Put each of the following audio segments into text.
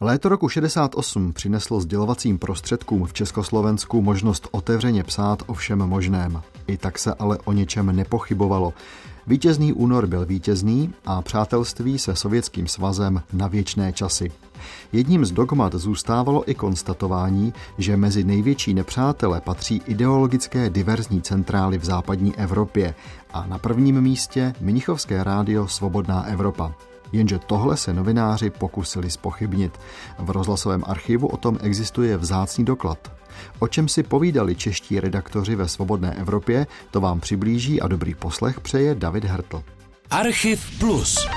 Léto roku 68 přineslo sdělovacím prostředkům v Československu možnost otevřeně psát o všem možném. I tak se ale o něčem nepochybovalo. Vítězný únor byl vítězný a přátelství se Sovětským svazem na věčné časy. Jedním z dogmat zůstávalo i konstatování, že mezi největší nepřátele patří ideologické diverzní centrály v západní Evropě a na prvním místě Mnichovské rádio Svobodná Evropa. Jenže tohle se novináři pokusili spochybnit. V rozhlasovém archivu o tom existuje vzácný doklad. O čem si povídali čeští redaktoři ve Svobodné Evropě, to vám přiblíží a dobrý poslech přeje David Hertl. Archiv Plus.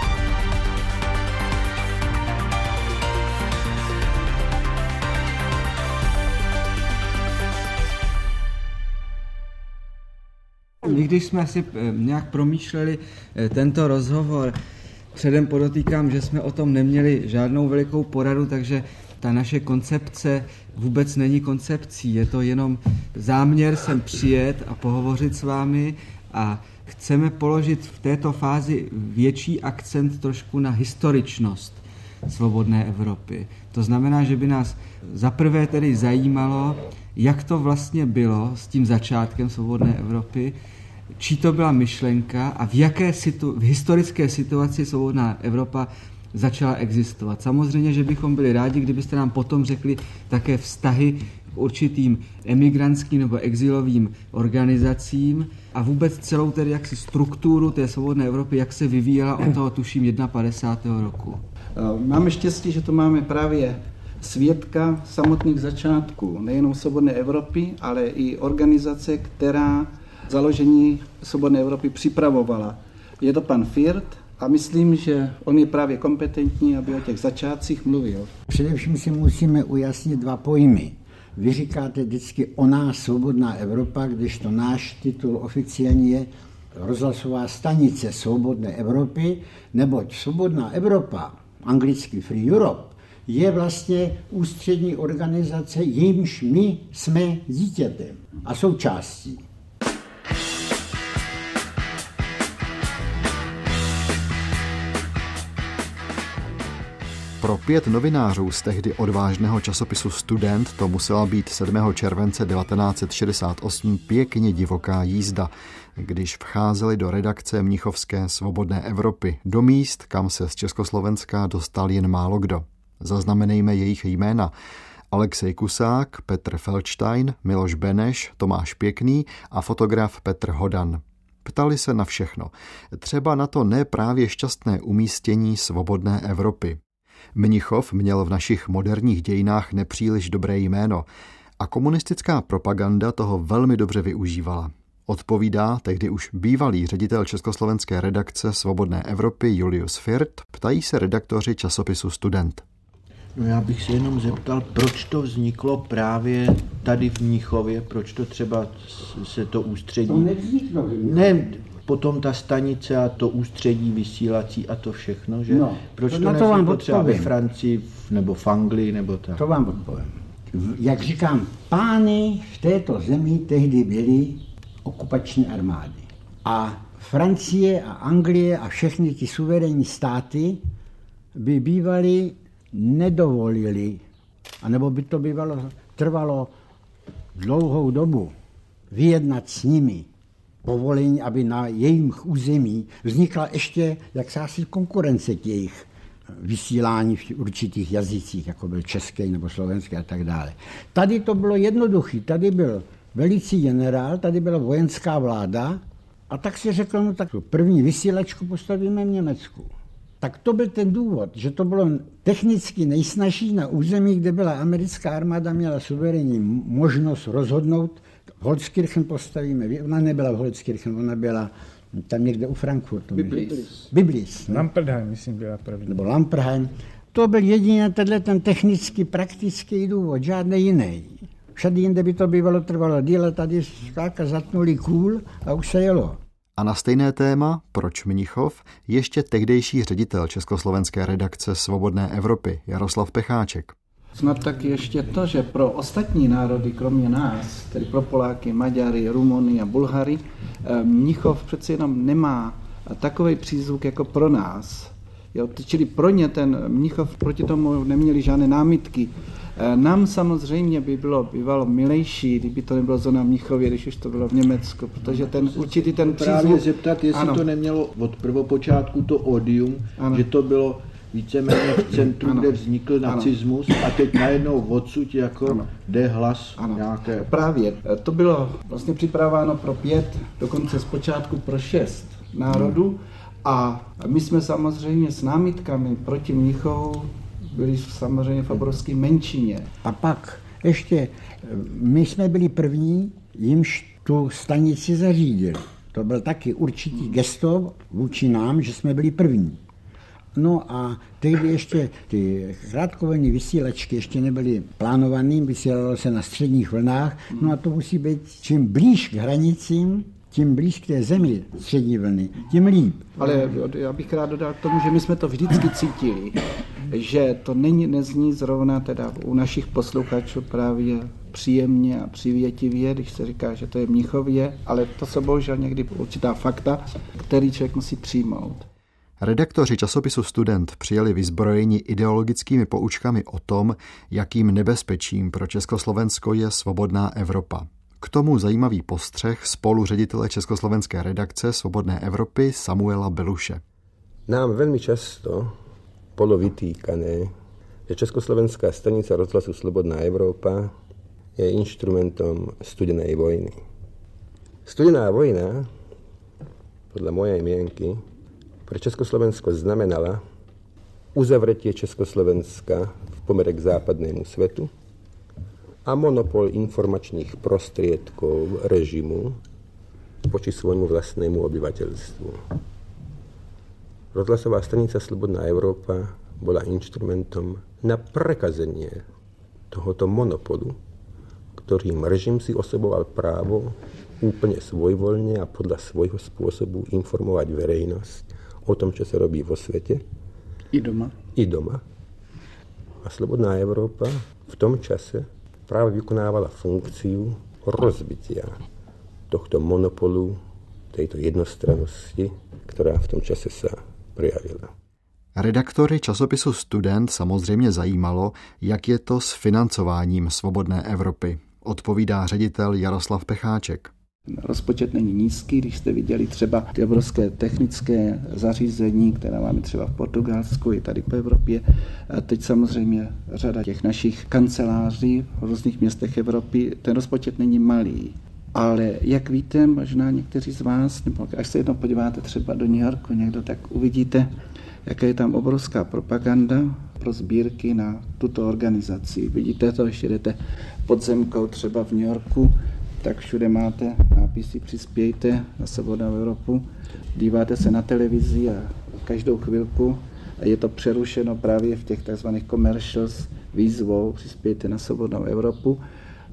Když jsme si eh, nějak promýšleli eh, tento rozhovor, Předem podotýkám, že jsme o tom neměli žádnou velikou poradu, takže ta naše koncepce vůbec není koncepcí, je to jenom záměr sem přijet a pohovořit s vámi a chceme položit v této fázi větší akcent trošku na historičnost svobodné Evropy. To znamená, že by nás zaprvé tedy zajímalo, jak to vlastně bylo s tím začátkem svobodné Evropy, čí to byla myšlenka a v jaké situ- v historické situaci svobodná Evropa začala existovat. Samozřejmě, že bychom byli rádi, kdybyste nám potom řekli také vztahy k určitým emigrantským nebo exilovým organizacím a vůbec celou tedy jaksi strukturu té svobodné Evropy, jak se vyvíjela od toho tuším 51. roku. Eh, máme štěstí, že to máme právě svědka samotných začátků, nejenom svobodné Evropy, ale i organizace, která založení Svobodné Evropy připravovala. Je to pan Firt a myslím, že on je právě kompetentní, aby o těch začátcích mluvil. Především si musíme ujasnit dva pojmy. Vy říkáte vždycky o nás svobodná Evropa, když to náš titul oficiálně je rozhlasová stanice Svobodné Evropy, neboť Svobodná Evropa, anglicky Free Europe, je vlastně ústřední organizace, jejímž my jsme dítětem a součástí. Pro pět novinářů z tehdy odvážného časopisu Student to musela být 7. července 1968 pěkně divoká jízda, když vcházeli do redakce Mnichovské svobodné Evropy, do míst, kam se z Československa dostal jen málo kdo. Zaznamenejme jejich jména. Alexej Kusák, Petr Feldstein, Miloš Beneš, Tomáš Pěkný a fotograf Petr Hodan. Ptali se na všechno. Třeba na to ne právě šťastné umístění svobodné Evropy. Mnichov měl v našich moderních dějinách nepříliš dobré jméno a komunistická propaganda toho velmi dobře využívala. Odpovídá tehdy už bývalý ředitel československé redakce Svobodné Evropy Julius Firt, ptají se redaktoři časopisu Student. No já bych se jenom zeptal, proč to vzniklo právě tady v Mnichově, proč to třeba se to ústředí... To nevzniklo. Ne, potom ta stanice a to ústředí vysílací a to všechno, že? No, Proč to, to, to vám třeba ve Francii nebo v Anglii nebo tak? To vám odpovím. Jak říkám, pány v této zemi tehdy byly okupační armády. A Francie a Anglie a všechny ty suverénní státy by bývaly nedovolili, anebo by to bývalo, trvalo dlouhou dobu vyjednat s nimi povolení, aby na jejich území vznikla ještě jakási konkurence těch vysílání v určitých jazycích, jako byl český nebo slovenský a tak dále. Tady to bylo jednoduché. Tady byl velicí generál, tady byla vojenská vláda a tak se řeklo, no tak první vysílačku postavíme v Německu. Tak to byl ten důvod, že to bylo technicky nejsnažší na území, kde byla americká armáda, měla suverénní možnost rozhodnout, Holzkirchen postavíme. Ona nebyla v Holzkirchen, ona byla tam někde u Frankfurtu. Biblis. Biblis. No. Lampertheim, myslím, byla první. Nebo Lampertheim. To byl jedině tenhle ten technický, praktický důvod, žádný jiný. Všady jinde by to bývalo trvalo díle, tady skáka zatnuli kůl a už se jelo. A na stejné téma, proč Mnichov, ještě tehdejší ředitel československé redakce Svobodné Evropy Jaroslav Pecháček. Snad taky ještě to, že pro ostatní národy, kromě nás, tedy pro Poláky, Maďary, Rumuny a Bulhary, eh, Mnichov přeci jenom nemá takový přízvuk jako pro nás. Jo, čili pro ně ten Mnichov proti tomu neměli žádné námitky. E, nám samozřejmě by bylo bývalo milejší, kdyby to nebylo zóna Mnichově, když už to bylo v Německu, protože ten určitý ten přízvuk... Právě zeptat, jestli ano. to nemělo od prvopočátku to odium, ano. že to bylo víceméně v centru, ano. kde vznikl nacismus ano. a teď najednou odsud jako ano. jde hlas ano. nějaké... Právě, e, to bylo vlastně připravováno pro pět, dokonce zpočátku pro šest národů hmm. a my jsme samozřejmě s námitkami proti Mnichovu byli samozřejmě v obrovské menšině. A pak ještě, e, my jsme byli první, jimž tu stanici zařídili. To byl taky určitý gesto vůči nám, že jsme byli první. No a tehdy ještě ty krátkovlnné vysílačky ještě nebyly plánované, vysílalo se na středních vlnách, no a to musí být čím blíž k hranicím, tím blíž k té zemi střední vlny, tím líp. Ale já bych rád dodal k tomu, že my jsme to vždycky cítili, že to není, nezní zrovna teda u našich posluchačů právě příjemně a přivětivě, když se říká, že to je Mnichově, ale to jsou bohužel někdy určitá fakta, který člověk musí přijmout. Redaktoři časopisu Student přijeli vyzbrojeni ideologickými poučkami o tom, jakým nebezpečím pro Československo je svobodná Evropa. K tomu zajímavý postřeh spoluředitele československé redakce Svobodné Evropy Samuela Beluše. Nám velmi často bolo vytýkané, že Československá stanica rozhlasu Slobodná Európa je inštrumentom studenej vojny. Studená vojna, podľa mojej mienky, pre Československo znamenala uzavretie Československa v pomere k západnému svetu a monopol informačných prostriedkov režimu voči svojmu vlastnému obyvateľstvu. Rozhlasová stanica Slobodná Európa bola inštrumentom na prekazenie tohoto monopolu, ktorým režim si osoboval právo úplne svojvoľne a podľa svojho spôsobu informovať verejnosť o tom, čo sa robí vo svete. I doma. I doma. A Slobodná Európa v tom čase práve vykonávala funkciu rozbitia tohto monopolu, tejto jednostrannosti, ktorá v tom čase sa prejavila. Redaktory časopisu Student samozřejmě zajímalo, jak je to s financováním Svobodné Evropy, odpovídá ředitel Jaroslav Pecháček. Rozpočet není nízký, když jste viděli třeba ty obrovské technické zařízení, která máme třeba v Portugalsku i tady po Evropě. A teď samozřejmě řada těch našich kanceláří v různých městech Evropy, ten rozpočet není malý. Ale jak víte, možná někteří z vás, nebo až se jednou podíváte třeba do New Yorku někdo, tak uvidíte, jaká je tam obrovská propaganda pro sbírky na tuto organizaci. Vidíte to, ještě jdete podzemkou třeba v New Yorku, tak všude máte nápisy přispějte na Svobodnou Evropu. Díváte se na televizi a každou chvilku je to přerušeno právě v těch tzv. commercials výzvou přispějte na Svobodnou Evropu.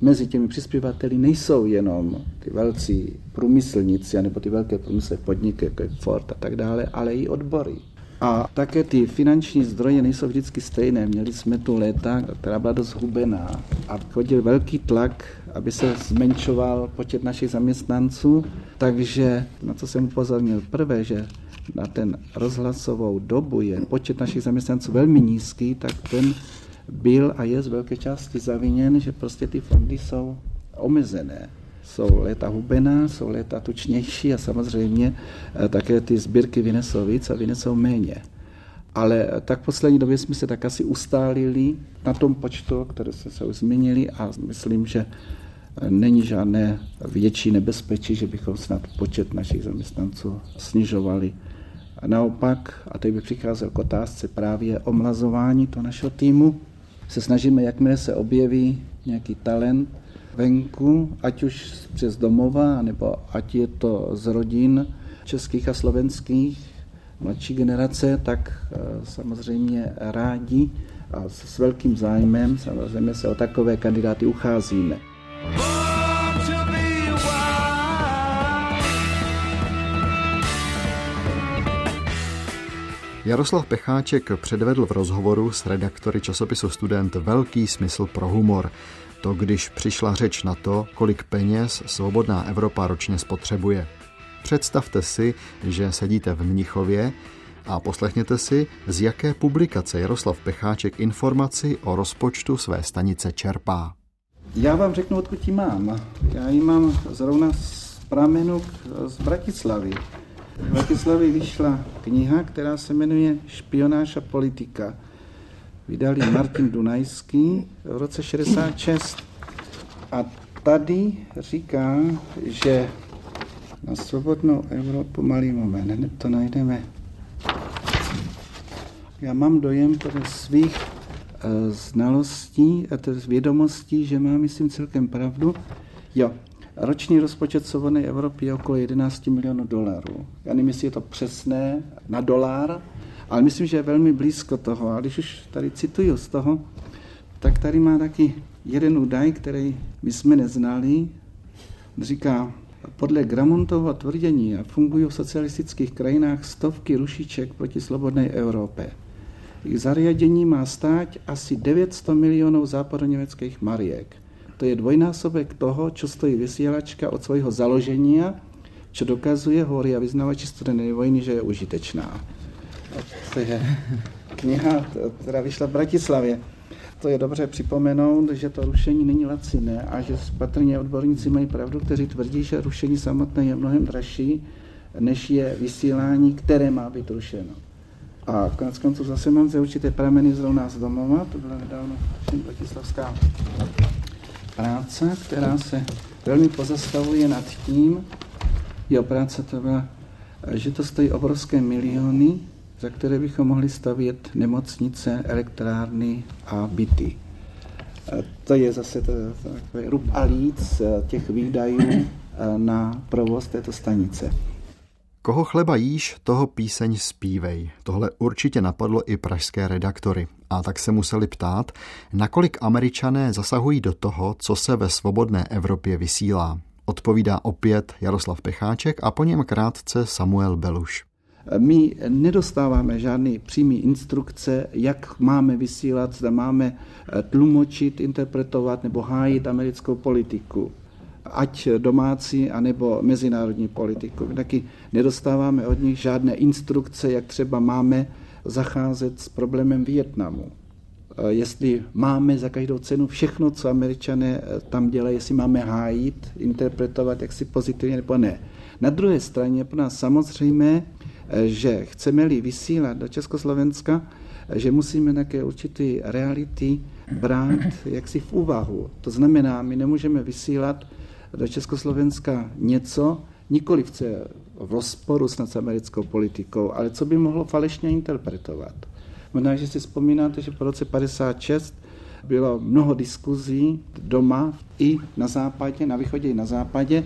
Mezi těmi přispěvateli nejsou jenom ty velcí průmyslníci nebo ty velké průmyslové podniky, jako je Ford a tak dále, ale i odbory. A také ty finanční zdroje nejsou vždycky stejné. Měli jsme tu léta, která byla dost hubená a chodil velký tlak, aby se zmenšoval počet našich zaměstnanců. Takže na co jsem upozornil prvé, že na ten rozhlasovou dobu je počet našich zaměstnanců velmi nízký, tak ten byl a je z velké části zaviněn, že prostě ty fondy jsou omezené jsou léta hubená, jsou léta tučnější a samozřejmě eh, také ty sbírky vynesou víc a vynesou méně. Ale tak v poslední době jsme se tak asi ustálili na tom počtu, které jsme se už zmínili a myslím, že není žádné větší nebezpečí, že bychom snad počet našich zaměstnanců snižovali. A naopak, a teď by přicházel k otázce právě omlazování toho našeho týmu, se snažíme, jakmile se objeví nějaký talent, venku, ať už přes domova, nebo ať je to z rodin českých a slovenských, mladší generace, tak eh, samozřejmě rádi a s velkým zájmem samozřejmě se o takové kandidáty ucházíme. Jaroslav Pecháček předvedl v rozhovoru s redaktory časopisu Student velký smysl pro humor. To, když přišla řeč na to, kolik peněz svobodná Evropa ročně spotřebuje. Představte si, že sedíte v Mnichově a poslechněte si, z jaké publikace Jaroslav Pecháček informaci o rozpočtu své stanice čerpá. Já vám řeknu, odkud ji mám. Já ji mám zrovna z pramenu z Bratislavy. V Bratislavě vyšla kniha, která se jmenuje Špionáž a politika. Vydali Martin Dunajský v roce 66. A tady říká, že na svobodnou Evropu malý moment, hned to najdeme. Já mám dojem podle svých uh, znalostí a to vědomostí, že mám, myslím, celkem pravdu. Jo, roční rozpočet svobodné Evropy je okolo 11 milionů dolarů. Já nevím, jestli je to přesné na dolar, ale myslím, že je velmi blízko toho. A když už tady cituju z toho, tak tady má taky jeden údaj, který my jsme neznali. Říká, podle Gramontovho tvrdění fungují v socialistických krajinách stovky rušiček proti slobodné Evropě. Ich zariadení má stát asi 900 milionů západoněmeckých mariek. To je dvojnásobek toho, čo stojí vysielačka od svojho založení, čo dokazuje, hovorí a vyznávači studené vojny, že je užitečná. To je kniha, která vyšla v Bratislavě. To je dobře připomenout, že to rušení není laciné a že patrně odborníci mají pravdu, kteří tvrdí, že rušení samotné je mnohem dražší, než je vysílání, které má být rušeno. A konec konců zase mám zde určité prameny zrovna z domova, to byla nedávno bratislavská práce, která se velmi pozastavuje nad tím, jo, práce to byla, že to stojí obrovské miliony, za které bychom mohli stavět nemocnice, elektrárny a byty. To je zase to rub a líc eh, těch výdajů eh, na provoz této stanice. Koho chleba jíš, toho píseň zpívej. Tohle určitě napadlo i pražské redaktory. A tak se museli ptát, nakolik američané zasahují do toho, co se ve svobodné Evropě vysílá. Odpovídá opět Jaroslav Pecháček a po něm krátce Samuel Beluš. My nedostáváme žádné přímé instrukce, jak máme vysílat, zda máme eh, tlumočit, interpretovat nebo hájit americkou politiku ať domácí, anebo mezinárodní politiku. My taky nedostáváme od nich žádné instrukce, jak třeba máme zacházet s problémem Vietnamu. Eh, jestli máme za každou cenu všechno, co američané eh, tam dělají, jestli máme hájit, interpretovat jaksi pozitivně nebo ne. Na druhé straně pro nás samozřejmé, že chceme-li vysílat do Československa, že musíme také určitý reality brát jaksi v úvahu. To znamená, my nemůžeme vysílat do Československa něco, nikoli chce v rozporu s americkou politikou, ale co by mohlo falešně interpretovat. Možná, že si vzpomínáte, že po roce 56 bylo mnoho diskuzí doma i na západě, na východě i na západě,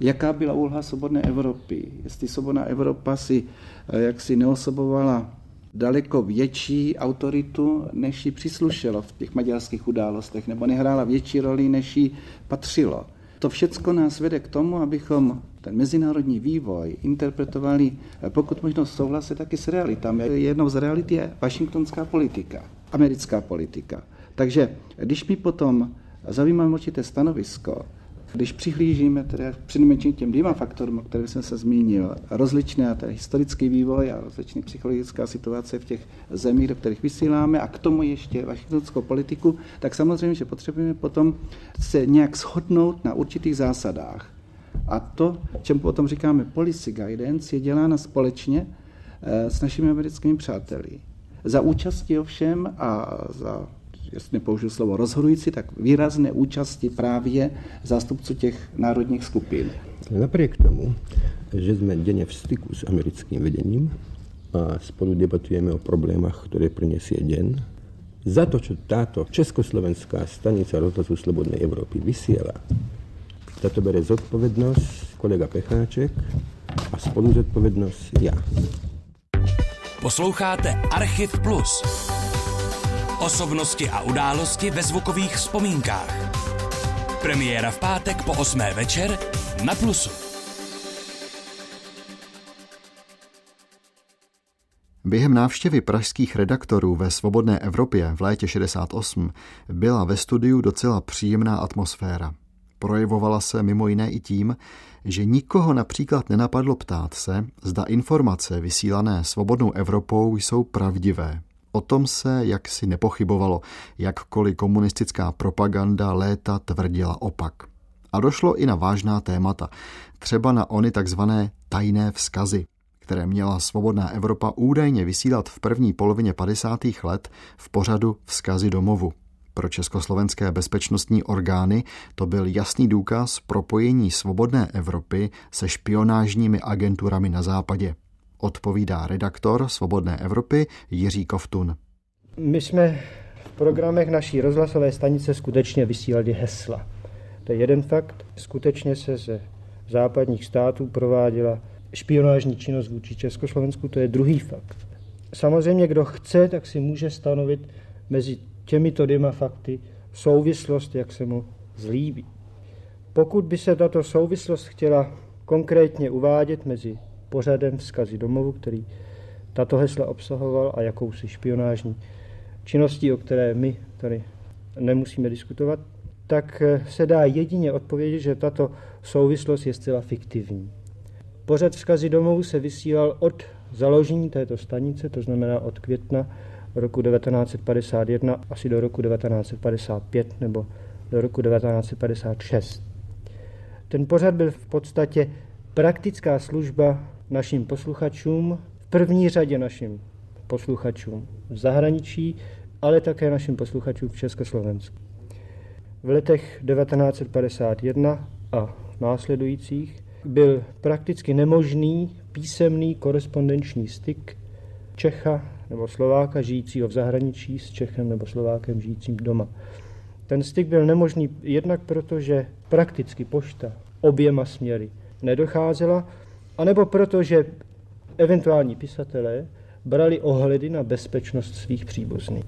jaká byla úloha svobodné Evropy. Jestli svobodná Evropa si eh, jak si neosobovala daleko větší autoritu, než jí příslušelo v těch maďarských událostech, nebo nehrála větší roli, než jí patřilo. To všecko nás vede k tomu, abychom ten mezinárodní vývoj interpretovali, eh, pokud možno souhlasit taky s realitami. Jednou z realit je washingtonská politika, americká politika. Takže když my potom zaujímáme určité stanovisko, když přihlížíme tedy přinejmenším těm dvěma faktorům, o kterých jsem se zmínil, rozličné tedy historický vývoj a rozličná psychologická situace v těch zemích, do kterých vysíláme a k tomu ještě washingtonskou politiku, tak samozřejmě, že potřebujeme potom se nějak shodnout na určitých zásadách. A to, čemu potom říkáme policy guidance, je dělána společně eh, s našimi americkými přáteli. Za účasti ovšem a za jestli nepoužiju slovo rozhodující, tak výrazné účasti právě zástupců těch národních skupin. Napriek tomu, že jsme denně v styku s americkým vedením a spolu debatujeme o problémach, které prinesie den, za to, čo táto československá stanica rozhlasu Slobodnej Európy vysiela, za to bere zodpovednosť kolega Pecháček a spolu zodpovednosť ja. Posloucháte Archiv Plus. Osobnosti a události ve zvukových vzpomínkách. Premiéra v pátek po 8. večer na Plusu. Během návštěvy pražských redaktorů ve Svobodné Evropě v létě 68 byla ve studiu docela příjemná atmosféra. Projevovala se mimo jiné i tím, že nikoho například nenapadlo ptát se, zda informace vysílané svobodnou Evropou jsou pravdivé. O tom se jaksi nepochybovalo, jakkoliv komunistická propaganda léta tvrdila opak. A došlo i na vážná témata, třeba na ony takzvané tajné vzkazy, které měla svobodná Evropa údajně vysílat v první polovině 50. let v pořadu Vzkazy domovu. Pro československé bezpečnostní orgány to byl jasný důkaz propojení svobodné Evropy se špionážními agenturami na západě. Odpovídá redaktor Svobodné Evropy Jiří Koftun. My jsme v programech naší rozhlasové stanice skutečně vysílali hesla. To je jeden fakt. Skutečně se ze západních států prováděla špionážní činnost vůči Československu, to je druhý fakt. Samozřejmě, kdo chce, tak si může stanovit mezi těmito dvěma fakty souvislost, jak se mu zlíbí. Pokud by se tato souvislost chtěla konkrétně uvádět mezi pořadem vzkazy domovu, který tato hesla obsahoval a jakousi špionážní činností, o které my tady nemusíme diskutovat, tak se dá jedině odpovědět, že tato souvislost je zcela fiktivní. Pořad vzkazy domovu se vysílal od založení této stanice, to znamená od května roku 1951 asi do roku 1955 nebo do roku 1956. Ten pořad byl v podstatě praktická služba našim posluchačům, v první řadě našim posluchačům v zahraničí, ale také našim posluchačům v Československu. V letech 1951 a následujících byl prakticky nemožný písemný korespondenční styk Čecha nebo Slováka žijícího v zahraničí s Čechem nebo Slovákem žijícím doma. Ten styk byl nemožný jednak proto, že prakticky pošta oběma směry nedocházela, anebo proto, že eventuální pisatelé brali ohledy na bezpečnost svých příbuzných.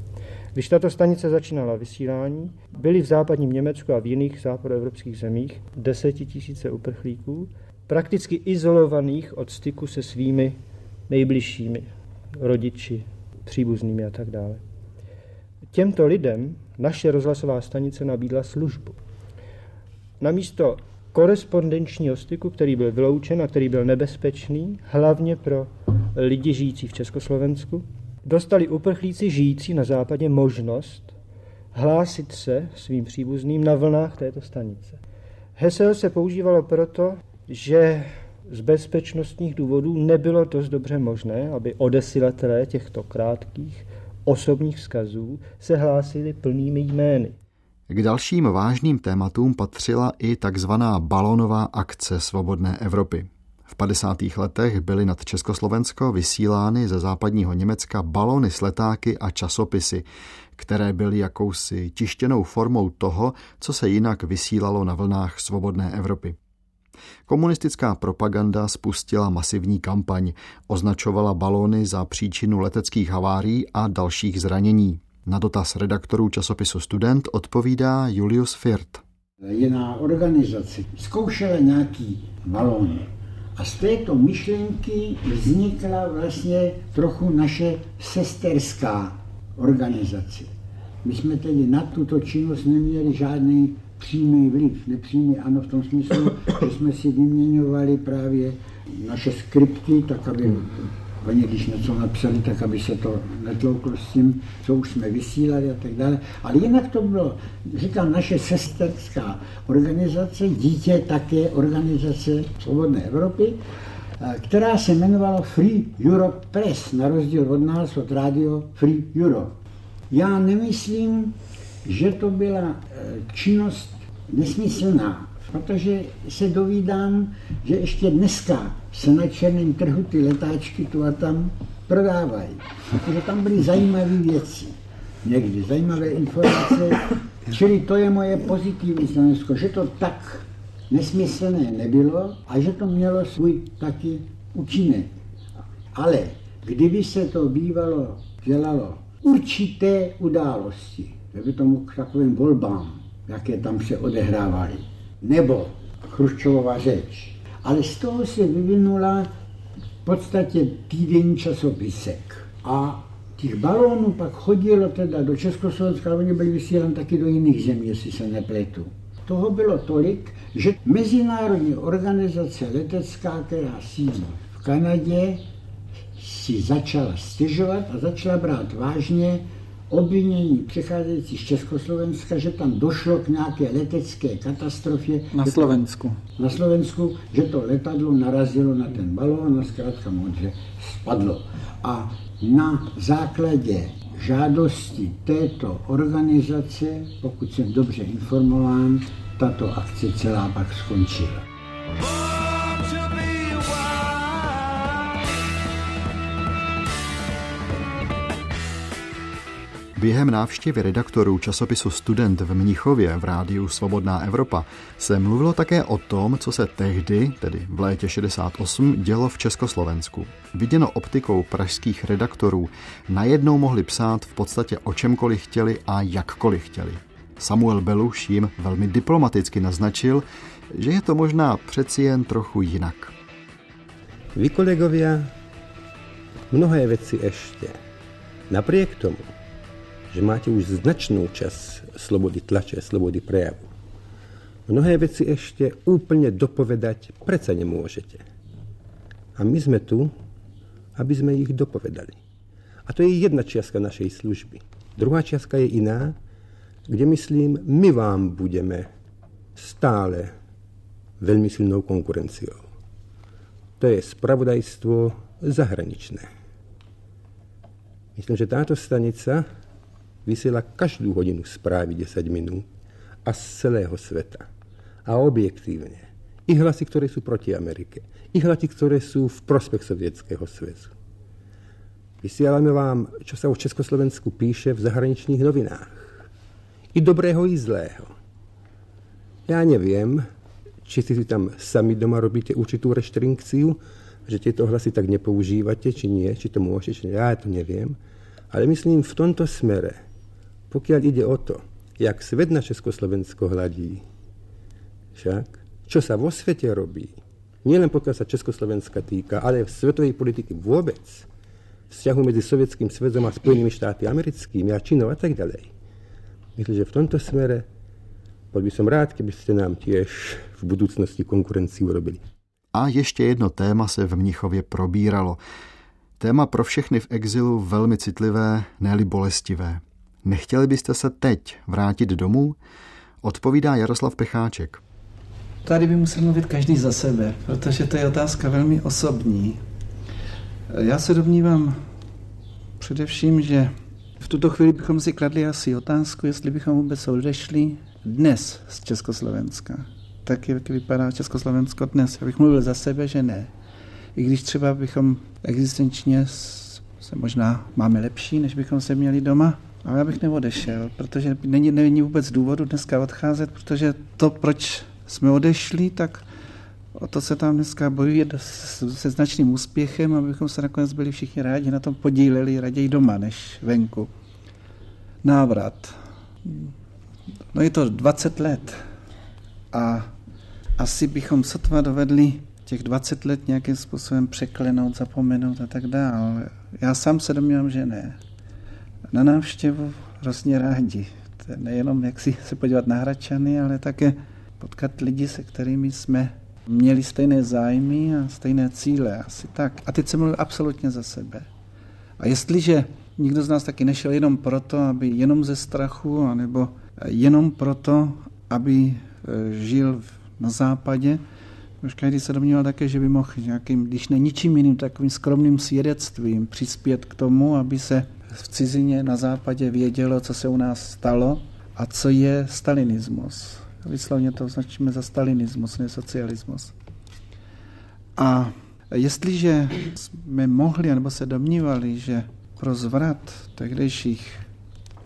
Když tato stanice začínala vysílání, byly v západním Německu a v jiných západoevropských zemích desetitisíce uprchlíků, prakticky izolovaných od styku se svými nejbližšími rodiči, příbuznými a tak dále. Těmto lidem naše rozhlasová stanice nabídla službu. Namísto korespondenčního styku, který byl vyloučen a který byl nebezpečný, hlavně pro lidi žijící v Československu, dostali uprchlíci žijící na západě možnost hlásit se svým příbuzným na vlnách této stanice. Hesel se používalo proto, že z bezpečnostních důvodů nebylo dost dobře možné, aby odesilatelé těchto krátkých osobních vzkazů se hlásili plnými jmény. K dalším vážným tématům patřila i takzvaná balonová akce Svobodné Evropy. V 50. letech byly nad Československo vysílány ze západního Německa balony s letáky a časopisy, které byly jakousi tištěnou formou toho, co se jinak vysílalo na vlnách Svobodné Evropy. Komunistická propaganda spustila masivní kampaň, označovala balony za příčinu leteckých havárií a dalších zranění. Na dotaz redaktorů časopisu Student odpovídá Julius Firt. Jiná organizace zkoušela nějaký balóny. A z této myšlenky vznikla vlastně trochu naše sesterská organizace. My jsme tedy na tuto činnost neměli žádný přímý vliv, nepřímý ano v tom smyslu, že jsme si vyměňovali právě naše skripty, tak aby oni když něco napsali, tak aby se to netlouklo s tím, co už jsme vysílali a tak dále. Ale jinak to bylo, říkám, naše sesterská organizace, dítě také organizace Svobodné Evropy, která se jmenovala Free Europe Press, na rozdíl od nás, od rádio Free Europe. Já nemyslím, že to byla eh, činnost nesmyslná, protože se dovídám, že ještě dneska se na černém trhu ty letáčky tu a tam prodávají. Protože tam byly zajímavé věci. Někdy zajímavé informace. Čili to je moje pozitivní stanovisko, že to tak nesmyslné nebylo a že to mělo svůj taky účinek. Ale kdyby se to bývalo dělalo určité události, by tomu k takovým volbám, jaké tam se odehrávaly. Nebo Chruščová řeč. Ale z toho se vyvinula v podstatě týdenní časopisek. A těch balónů pak chodilo teda do Československa, ale oni byli vysíláni taky do jiných zemí, jestli se nepletu. toho bylo tolik, že mezinárodní organizace letecká, která sídlí v Kanadě, si začala stěžovat a začala brát vážně obvinění přicházející z Československa, že tam došlo k nějaké letecké katastrofě. Na Slovensku. To, na Slovensku, že to letadlo narazilo na ten balón a zkrátka modře spadlo. A na základě žádosti této organizace, pokud jsem dobře informován, tato akce celá pak skončila. Během návštěvy redaktorů časopisu Student v Mnichově v rádiu Svobodná Evropa se mluvilo také o tom, co se tehdy, tedy v létě 68, dělo v Československu. Viděno optikou pražských redaktorů, najednou mohli psát v podstatě o čemkoliv chtěli a jakkoliv chtěli. Samuel Beluš jim velmi diplomaticky naznačil, že je to možná přeci jen trochu jinak. Vy kolegovia, mnohé věci ještě. Napriek tomu, že máte už značnou čas slobody tlače, slobody prejavu. Mnohé věci ještě úplně dopovedať přece nemůžete. A my jsme tu, aby jsme jich dopovedali. A to je jedna čiastka našej služby. Druhá čiastka je jiná, kde myslím, my vám budeme stále velmi silnou konkurenciou. To je spravodajstvo zahraničné. Myslím, že táto stanica vysiela každú hodinu správy 10 minút a z celého sveta. A objektívne. I hlasy, ktoré sú proti Amerike. I hlasy, ktoré sú v prospech Sovietskeho sväzu. Vysielame vám, čo sa o Československu píše v zahraničných novinách. I dobrého, i zlého. Ja neviem, či si tam sami doma robíte určitú reštrinkciu, že tieto hlasy tak nepoužívate, či nie, či to môžete, či nie. Ja to neviem. Ale myslím, v tomto smere pokiaľ ide o to, jak svet na Československo hladí, však, čo sa vo svete robí, nielen pokiaľ sa Československa týka, ale v svetovej politiky vôbec, vzťahu medzi Sovětským svezom a Spojenými štáty americkými a Čínou a tak ďalej. Myslím, že v tomto smere bol by som rád, keby ste nám tiež v budúcnosti konkurencii urobili. A ještě jedno téma se v Mnichově probíralo. Téma pro všechny v exilu velmi citlivé, ne bolestivé. Nechtěli byste se teď vrátit domů? Odpovídá Jaroslav Pecháček. Tady by musel mluvit každý za sebe, protože to je otázka velmi osobní. Já se domnívám především, že v tuto chvíli bychom si kladli asi otázku, jestli bychom vůbec odešli dnes z Československa. Tak, jak vypadá Československo dnes. Já bych mluvil za sebe, že ne. I když třeba bychom existenčně se možná máme lepší, než bychom se měli doma, ale já bych neodešel, protože není, není vůbec důvodu dneska odcházet, protože to, proč jsme odešli, tak o to se tam dneska bojuje se značným úspěchem, abychom se nakonec byli všichni rádi, na tom podíleli raději doma, než venku. Návrat. No je to 20 let a asi bychom sotva dovedli těch 20 let nějakým způsobem překlenout, zapomenout a tak dále. Já sám se domnívám, že ne na návštěvu hrozně rádi. To je nejenom jak si se podívat na Hračany, ale také potkat lidi, se kterými jsme měli stejné zájmy a stejné cíle. Asi tak. A teď se mluvím absolutně za sebe. A jestliže nikdo z nás taky nešel jenom proto, aby jenom ze strachu, anebo jenom proto, aby e, žil na západě, už každý se domníval také, že by mohl nějakým, když ne ničím jiným, takovým skromným svědectvím přispět k tomu, aby se v cizině na západě vědělo, co se u nás stalo a co je stalinismus. Vyslovně to označíme za stalinismus, ne socialismus. A jestliže jsme mohli, nebo se domnívali, že pro zvrat tehdejších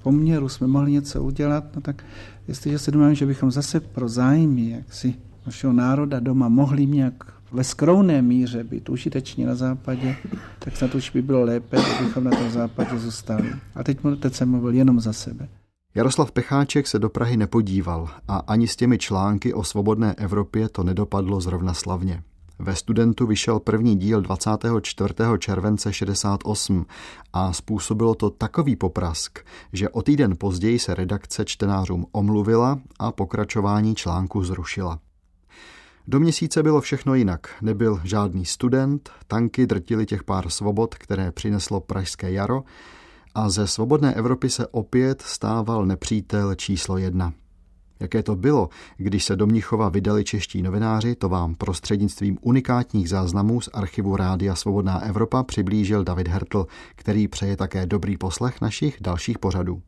poměrů jsme mohli něco udělat, no tak jestliže se domnívám, že bychom zase pro zájmy jaksi našeho národa doma mohli nějak ve skromné míře být užiteční na západě, tak snad už by bylo lépe, kdybychom na tom západě zůstali. A teď, teď jsem mluvil jenom za sebe. Jaroslav Pecháček se do Prahy nepodíval a ani s těmi články o svobodné Evropě to nedopadlo zrovna slavně. Ve studentu vyšel první díl 24. července 68 a způsobilo to takový poprask, že o týden později se redakce čtenářům omluvila a pokračování článku zrušila. Do měsíce bylo všechno jinak. Nebyl žádný student, tanky drtili těch pár svobod, které přineslo pražské jaro a ze svobodné Evropy se opět stával nepřítel číslo jedna. Jaké to bylo, když se do Mnichova vydali čeští novináři, to vám prostřednictvím unikátních záznamů z archivu Rádia Svobodná Evropa přiblížil David Hertl, který přeje také dobrý poslech našich dalších pořadů.